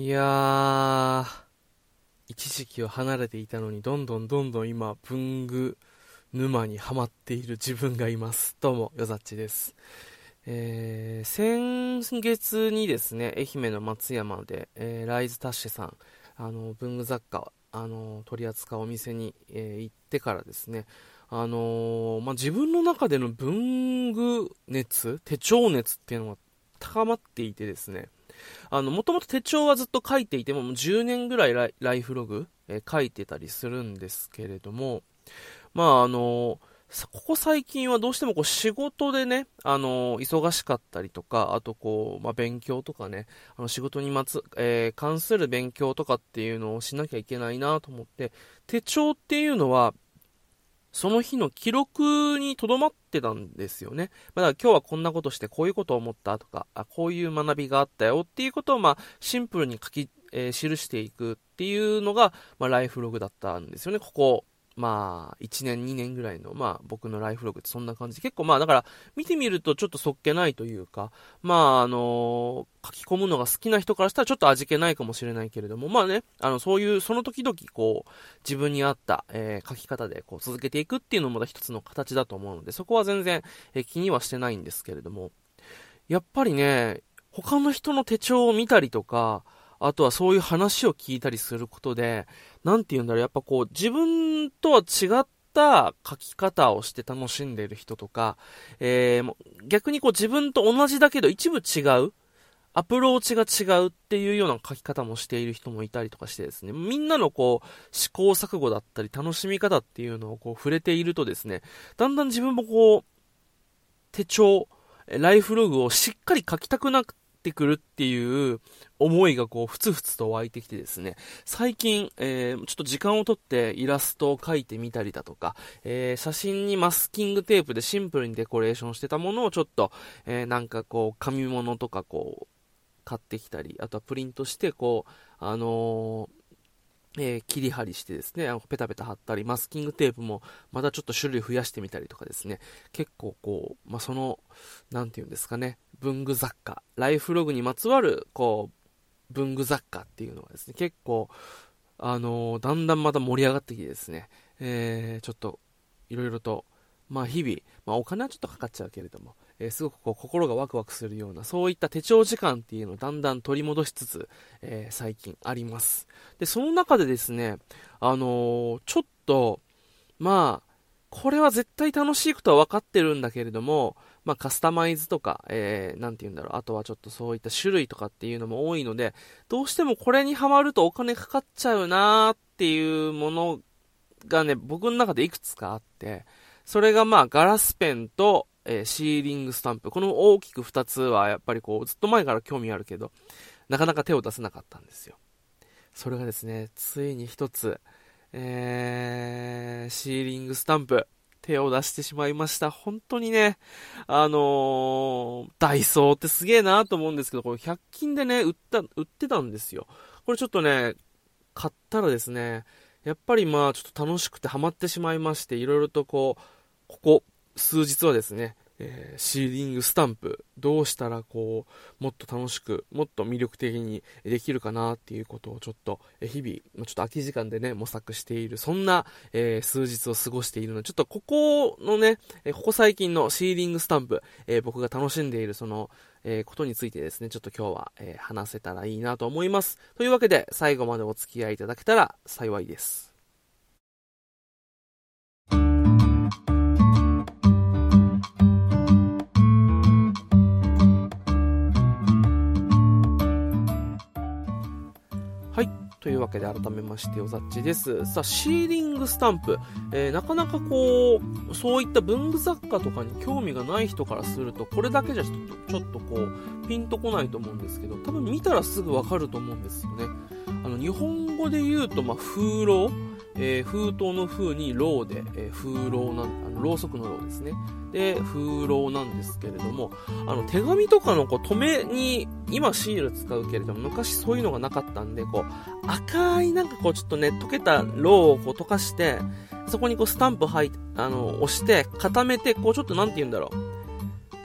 いや、一時期は離れていたのに、どんどんどんどん今、文具沼にはまっている自分がいます。どうも、よざっちです。えー、先月にですね、愛媛の松山で、えー、ライズタッシュさん、あの、文具雑貨、あの、取り扱うお店に、えー、行ってからですね、あのー、まあ、自分の中での文具熱、手帳熱っていうのが高まっていてですね、あの、もともと手帳はずっと書いていても、もう10年ぐらいライフログ、え、書いてたりするんですけれども、まあ、あのー、ここ最近はどうしてもこう仕事でね、あの、忙しかったりとか、あとこう、まあ、勉強とかね、あの仕事にまつ、えー、関する勉強とかっていうのをしなきゃいけないなと思って、手帳っていうのは、その日の記録にとどまってたんですよね。まあ、だ今日はこんなことしてこういうことを思ったとか、あこういう学びがあったよっていうことをまあシンプルに書き、えー、記していくっていうのが、まあ、ライフログだったんですよね。ここまあ、1年、2年ぐらいの、まあ、僕のライフログってそんな感じ。で、結構まあ、だから、見てみるとちょっとそっけないというか、まあ、あのー、書き込むのが好きな人からしたらちょっと味気ないかもしれないけれども、まあね、あの、そういう、その時々、こう、自分に合った、えー、書き方で、こう、続けていくっていうのもまた一つの形だと思うので、そこは全然、えー、気にはしてないんですけれども、やっぱりね、他の人の手帳を見たりとか、あとはそういう話を聞いたりすることで、なんて言うんだろう、やっぱこう、自分とは違った書き方をして楽しんでいる人とか、えー、逆にこう自分と同じだけど一部違う、アプローチが違うっていうような書き方もしている人もいたりとかしてですね、みんなのこう、試行錯誤だったり楽しみ方っていうのをこう触れているとですね、だんだん自分もこう、手帳、ライフログをしっかり書きたくなってくるっていう思いがこう、ふつふつと湧いてきてですね、最近、えー、ちょっと時間をとってイラストを描いてみたりだとか、えー、写真にマスキングテープでシンプルにデコレーションしてたものをちょっと、えー、なんかこう、紙物とかこう、買ってきたり、あとはプリントして、こう、あのーえー、切り張りしてですね、あのペタペタ貼ったり、マスキングテープもまたちょっと種類増やしてみたりとかですね、結構こう、まあ、その、なんていうんですかね、文具雑貨、ライフログにまつわる、こう、文具雑貨っていうのがですね、結構、あのー、だんだんまた盛り上がってきてですね、えー、ちょっと、いろいろと、まあ日々、まあお金はちょっとかかっちゃうけれども、えー、すごくこう心がワクワクするような、そういった手帳時間っていうのをだんだん取り戻しつつ、えー、最近あります。で、その中でですね、あのー、ちょっと、まあ、これは絶対楽しいことは分かってるんだけれども、まあ、カスタマイズとか、えー、なんて言うんだろう、あとはちょっとそういった種類とかっていうのも多いので、どうしてもこれにはまるとお金かかっちゃうなーっていうものがね、僕の中でいくつかあって、それがまあ、ガラスペンと、えー、シーリングスタンプ。この大きく2つはやっぱりこう、ずっと前から興味あるけど、なかなか手を出せなかったんですよ。それがですね、ついに1つ、えー、シーリングスタンプ、手を出してしまいました。本当にね、あのー、ダイソーってすげえなと思うんですけど、これ100均でね、売った、売ってたんですよ。これちょっとね、買ったらですね、やっぱりまあちょっと楽しくてハマってしまいまして、いろいろとこう、ここ数日はですね、えー、シーリングスタンプ、どうしたらこう、もっと楽しく、もっと魅力的にできるかなっていうことをちょっと、日々、ちょっと空き時間でね、模索している、そんな、えー、数日を過ごしているので、ちょっとここのね、えここ最近のシーリングスタンプ、え僕が楽しんでいるその、えことについてですね、ちょっと今日は、え話せたらいいなと思います。というわけで、最後までお付き合いいただけたら幸いです。けで改めまして、おざっちです。さあ、シーリングスタンプ。えー、なかなかこう、そういった文具雑貨とかに興味がない人からすると、これだけじゃちょっと、こう、ピンとこないと思うんですけど、多分見たらすぐわかると思うんですよね。あの、日本語で言うと、まあ、風呂えー、封筒の風にろうで、えー、風浪なん、あの、ろうそくのろうですね。で、風浪なんですけれども、あの、手紙とかのこう、止めに、今シール使うけれども、昔そういうのがなかったんで、こう、赤いなんかこう、ちょっとね、溶けたろうをこう溶かして、そこにこう、スタンプ入あの、押して、固めて、こう、ちょっとなんて言うんだろ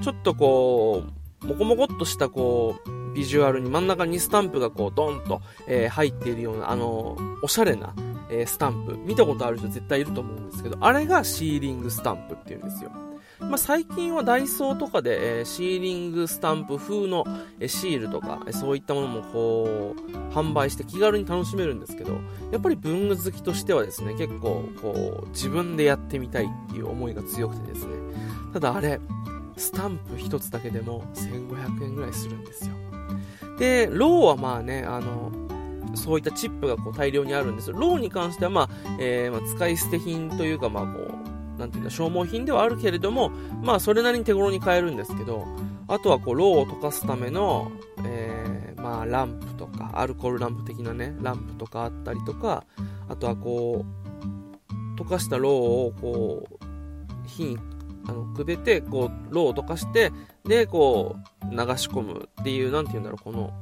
う。ちょっとこう、もこもこっとしたこう、ビジュアルに真ん中にスタンプがこうドンと、えー、入っているような、あのおしゃれな、えー、スタンプ。見たことある人絶対いると思うんですけど、あれがシーリングスタンプっていうんですよ。まあ、最近はダイソーとかで、えー、シーリングスタンプ風の、えー、シールとか、えー、そういったものもこう、販売して気軽に楽しめるんですけど、やっぱり文具好きとしてはですね、結構こう、自分でやってみたいっていう思いが強くてですね、ただあれ、スタンプ一つだけでも1500円ぐらいするんですよ。で、ロウはまあね、あの、そういったチップがこう大量にあるんです。ロウに関しては、まあえー、まあ、使い捨て品というか、まあ、こうなんていうか消耗品ではあるけれども、まあ、それなりに手頃に買えるんですけどあとはこうロウを溶かすための、えー、まあ、ランプとかアルコールランプ的なねランプとかあったりとかあとはこう溶かしたロウをこう火にあのくべてこうロウを溶かしてでこう流し込むっていう何て言うんだろうこの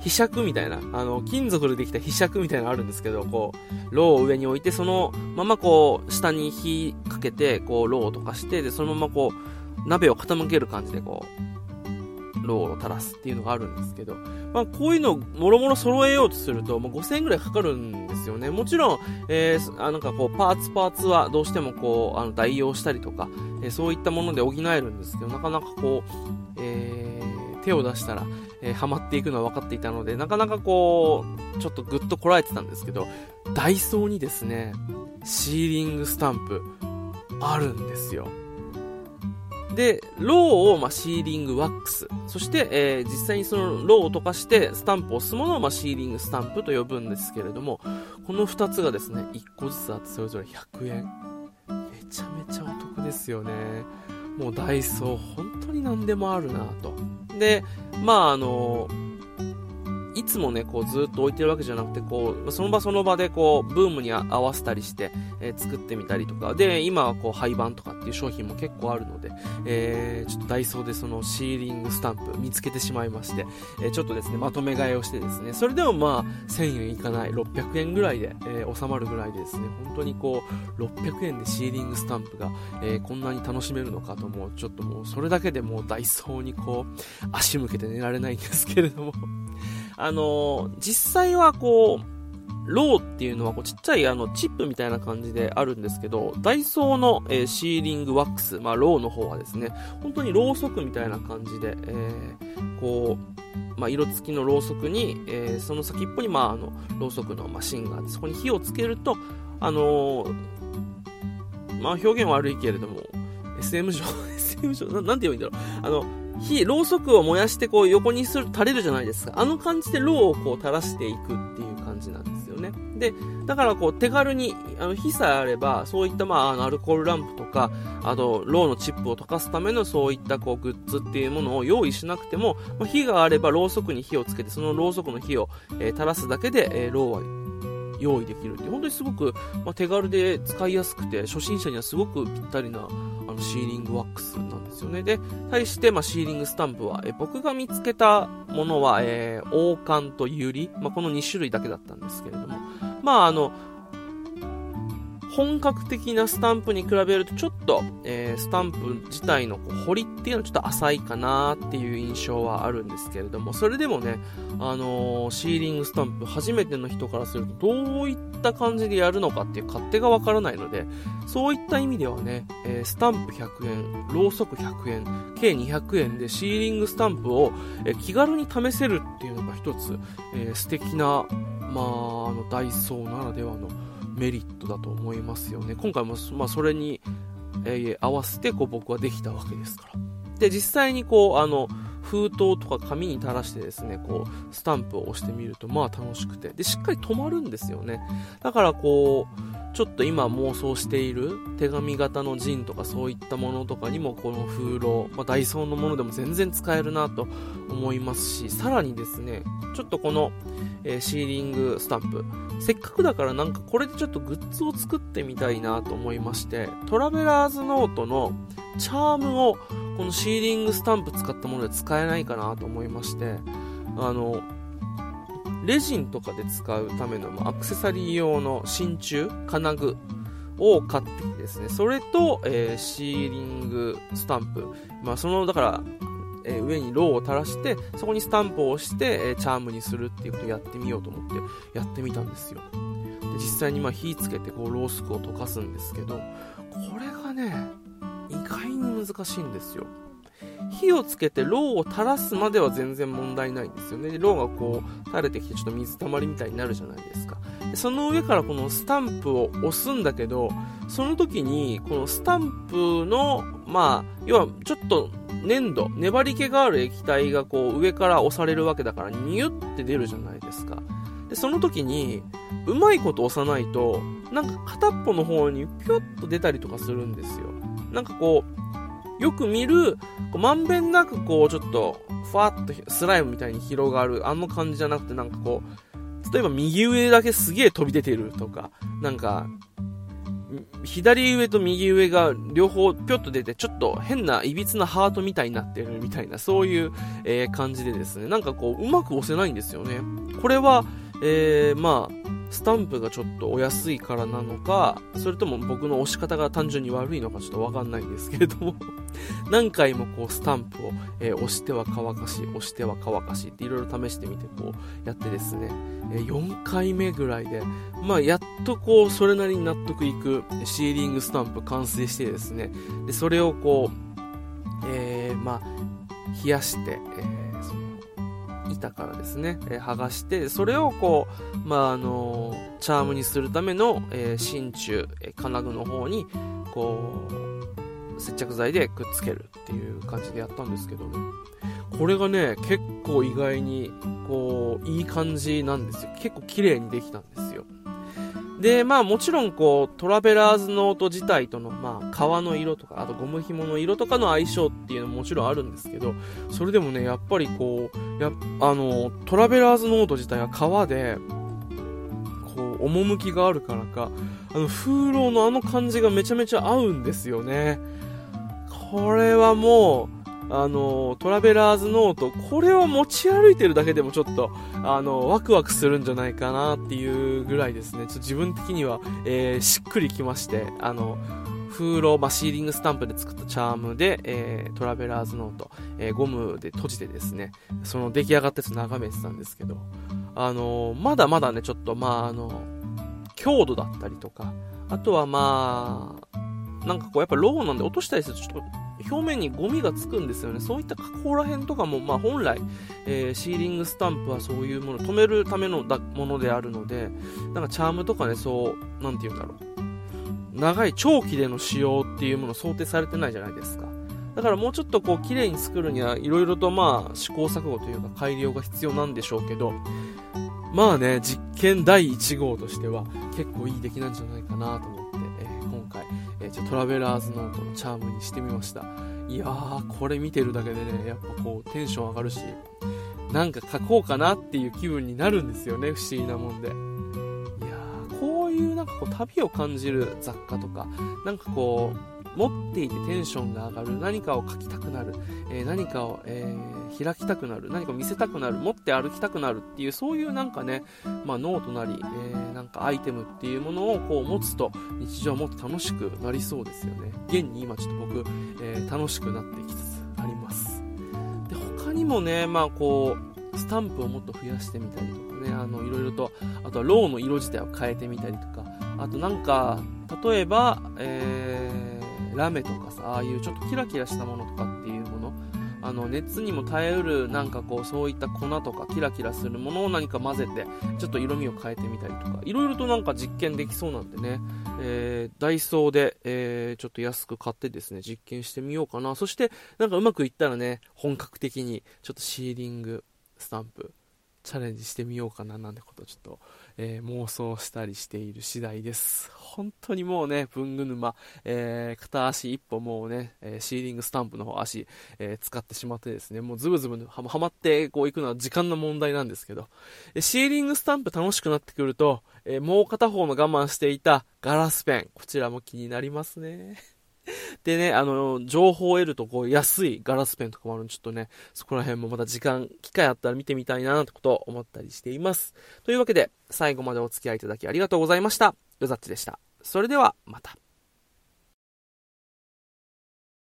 柄杓みたいな、あの、金属でできた柄杓みたいなのあるんですけど、こう、ロウを上に置いて、そのままこう、下に火かけて、こう、ロウを溶かして、で、そのままこう、鍋を傾ける感じでこう、ローを垂らすっていうのがあるんですけど、まあ、こういうのをもろもろ揃えようとすると、まあ、5000円ぐらいかかるんですよね。もちろん、えー、あなんかこう、パーツパーツはどうしてもこう、あの代用したりとか、えー、そういったもので補えるんですけど、なかなかこう、えー、手を出したら、えー、ハマっていくのは分かっていたので、なかなかこう、ちょっとぐっとこらえてたんですけど、ダイソーにですね、シーリングスタンプ、あるんですよ。で、ローを、まあ、シーリングワックス。そして、えー、実際にそのローを溶かしてスタンプを押すものを、まあ、シーリングスタンプと呼ぶんですけれども、この2つがですね、1個ずつあってそれぞれ100円。めちゃめちゃお得ですよね。もうダイソー、本当に何でもあるなと。で、まああのいつもね、こうずっと置いてるわけじゃなくて、こう、その場その場でこう、ブームに合わせたりして、えー、作ってみたりとか、で、今はこう、廃盤とかっていう商品も結構あるので、えー、ちょっとダイソーでそのシーリングスタンプ見つけてしまいまして、えー、ちょっとですね、まとめ買いをしてですね、それでもまあ、1000円いかない、600円ぐらいで、え、収まるぐらいでですね、本当にこう、600円でシーリングスタンプが、え、こんなに楽しめるのかともう、ちょっともう、それだけでもうダイソーにこう、足向けて寝られないんですけれども。あの実際はこう、ローっていうのはこうちっちゃいあのチップみたいな感じであるんですけど、ダイソーの、えー、シーリングワックス、まあローの方はですね、本当にろうそくみたいな感じで、えー、こう、まあ、色付きのろうそくに、えー、その先っぽに、まあ、あのろうそくのマシンがあって、そこに火をつけると、あの、まあ、表現悪いけれども、SM 上、SM 上、ななんて言うんだろう。あの、火、ろうそくを燃やしてこう横にする、垂れるじゃないですか。あの感じでろうをこう垂らしていくっていう感じなんですよね。で、だからこう手軽に、あの火さえあれば、そういったまあ、あのアルコールランプとか、あと、ろうのチップを溶かすためのそういったこうグッズっていうものを用意しなくても、ま、火があればろうそくに火をつけて、そのろうそくの火を、えー、垂らすだけで、えー、ろうは用意できるって本当にすごく、まあ、手軽で使いやすくて初心者にはすごくぴったりなあのシーリングワックスなんですよね。で対して、まあ、シーリングスタンプはえ僕が見つけたものは、えー、王冠とユリ、まあ、この2種類だけだったんですけれども。まああの本格的なスタンプに比べるとちょっと、えー、スタンプ自体のこう彫りっていうのはちょっと浅いかなっていう印象はあるんですけれども、それでもね、あのー、シーリングスタンプ初めての人からするとどういった感じでやるのかっていう勝手がわからないので、そういった意味ではね、えー、スタンプ100円、ろうそく100円、計200円でシーリングスタンプを、え気軽に試せるっていうのが一つ、え素敵な、まあ、あの、ダイソーならではのメリットだと思いますよね。今回も、まあ、それに、えー、合わせてこう僕はできたわけですから。で、実際にこう、あの、封筒とか紙に垂らしてですね、こう、スタンプを押してみると、まあ楽しくて。で、しっかり止まるんですよね。だからこう、ちょっと今妄想している手紙型のジンとかそういったものとかにもこの風呂、まあ、ダイソーのものでも全然使えるなと思いますし、さらにですね、ちょっとこの、えー、シーリングスタンプ、せっかくだからなんかこれでちょっとグッズを作ってみたいなと思いまして、トラベラーズノートのチャームをこのシーリングスタンプ使ったもので使えないかなと思いまして、あの、レジンとかで使うためのアクセサリー用の真鍮、金具を買ってきてですね、それと、えー、シーリングスタンプ、まあその、だから、えー、上にロウを垂らして、そこにスタンプを押して、えー、チャームにするっていうことをやってみようと思ってやってみたんですよ。で実際にまあ火つけてこうロウソクを溶かすんですけど、これがね、意外に難しいんですよ。火をつけてロウを垂らすまでは全然問題ないんですよね。で、ロウがこう垂れてきてちょっと水たまりみたいになるじゃないですか。その上からこのスタンプを押すんだけど、その時にこのスタンプの、まあ、要はちょっと粘土、粘り気がある液体がこう上から押されるわけだからニュって出るじゃないですか。で、その時に、うまいこと押さないと、なんか片っぽの方にピュッと出たりとかするんですよ。なんかこう、よく見る、こうまんべんなくこう、ちょっと、ふわっとスライムみたいに広がる、あの感じじゃなくて、なんかこう、例えば右上だけすげえ飛び出てるとか、なんか、左上と右上が両方ぴょっと出て、ちょっと変な、いびつなハートみたいになってるみたいな、そういう、えー、感じでですね、なんかこう、うまく押せないんですよね。これは、えー、まあ、スタンプがちょっとお安いからなのか、それとも僕の押し方が単純に悪いのかちょっとわかんないんですけれども何回もこうスタンプを、えー、押しては乾かし、押しては乾かしっていろいろ試してみてこうやってですね、えー、4回目ぐらいで、まあやっとこうそれなりに納得いくシーリングスタンプ完成してですね、でそれをこう、えー、まあ冷やして、えー板からですね、えー、剥がして、それをこう、まあ、あの、チャームにするための、えー、真鍮、え金具の方に、こう、接着剤でくっつけるっていう感じでやったんですけどね。これがね、結構意外に、こう、いい感じなんですよ。結構綺麗にできたんですよ。で、まあもちろんこう、トラベラーズノート自体との、まあ革の色とか、あとゴム紐の色とかの相性っていうのももちろんあるんですけど、それでもね、やっぱりこう、や、あの、トラベラーズノート自体は革で、こう、趣があるからか、あの、風浪のあの感じがめちゃめちゃ合うんですよね。これはもう、あの、トラベラーズノート、これを持ち歩いてるだけでもちょっと、あの、ワクワクするんじゃないかなっていうぐらいですね、ちょっと自分的には、えー、しっくりきまして、あの、風呂、まあ、シーリングスタンプで作ったチャームで、えー、トラベラーズノート、えー、ゴムで閉じてですね、その出来上がったやつ眺めてたんですけど、あのまだまだね、ちょっと、まあ、あの、強度だったりとか、あとはまあ、なんかこう、やっぱローなんで落としたりするとちょっと表面にゴミがつくんですよね。そういった加工ら辺とかも、まあ本来、えー、シーリングスタンプはそういうもの、止めるためのだものであるので、なんかチャームとかね、そう、なんて言うんだろう。長い長期での使用っていうもの想定されてないじゃないですか。だからもうちょっとこう綺麗に作るにはいろいろとまあ試行錯誤というか改良が必要なんでしょうけど、まあね、実験第1号としては結構いい出来なんじゃないかなと思って、えー、今回えー、トラベラーズノートのチャームにしてみました。いやー、これ見てるだけでね、やっぱこう、テンション上がるし、なんか書こうかなっていう気分になるんですよね、不思議なもんで。いやー、こういうなんかこう、旅を感じる雑貨とか、なんかこう、持っていてテンションが上がる、何かを書きたくなる、えー、何かを、えー、開きたくなる、何かを見せたくなる、持って歩きたくなるっていう、そういうなんかね、まあ、ノートなり、えー、なんかアイテムっていうものをこう持つと、日常もっと楽しくなりそうですよね。現に今ちょっと僕、え、楽しくなってきつつあります。で、他にもね、まあこう、スタンプをもっと増やしてみたりとかね、あの、いろいろと、あとはロウの色自体を変えてみたりとか、あとなんか、例えば、えー、ラメとかさ、ああいうちょっとキラキラしたものとかっていうもの、あの、熱にも耐えうる、なんかこう、そういった粉とかキラキラするものを何か混ぜて、ちょっと色味を変えてみたりとか、いろいろとなんか実験できそうなんでね、えー、ダイソーで、えー、ちょっと安く買ってですね、実験してみようかな。そして、なんかうまくいったらね、本格的に、ちょっとシーリングスタンプ、チャレンジしてみようかななんてことちょっと、えー、妄想したりしている次第です。本当にもうね、文具沼、えー、片足一歩もうね、え、シーリングスタンプの方足、え使ってしまってですね、もうズブズブはまってこう行くのは時間の問題なんですけど、えシーリングスタンプ楽しくなってくると、えもう片方の我慢していたガラスペン、こちらも気になりますね。でね、あの、情報を得ると、こう、安いガラスペンとかもあるんで、ちょっとね、そこら辺もまた時間、機会あったら見てみたいな、ってことを思ったりしています。というわけで、最後までお付き合いいただきありがとうございました。よざっちでした。それでは、また。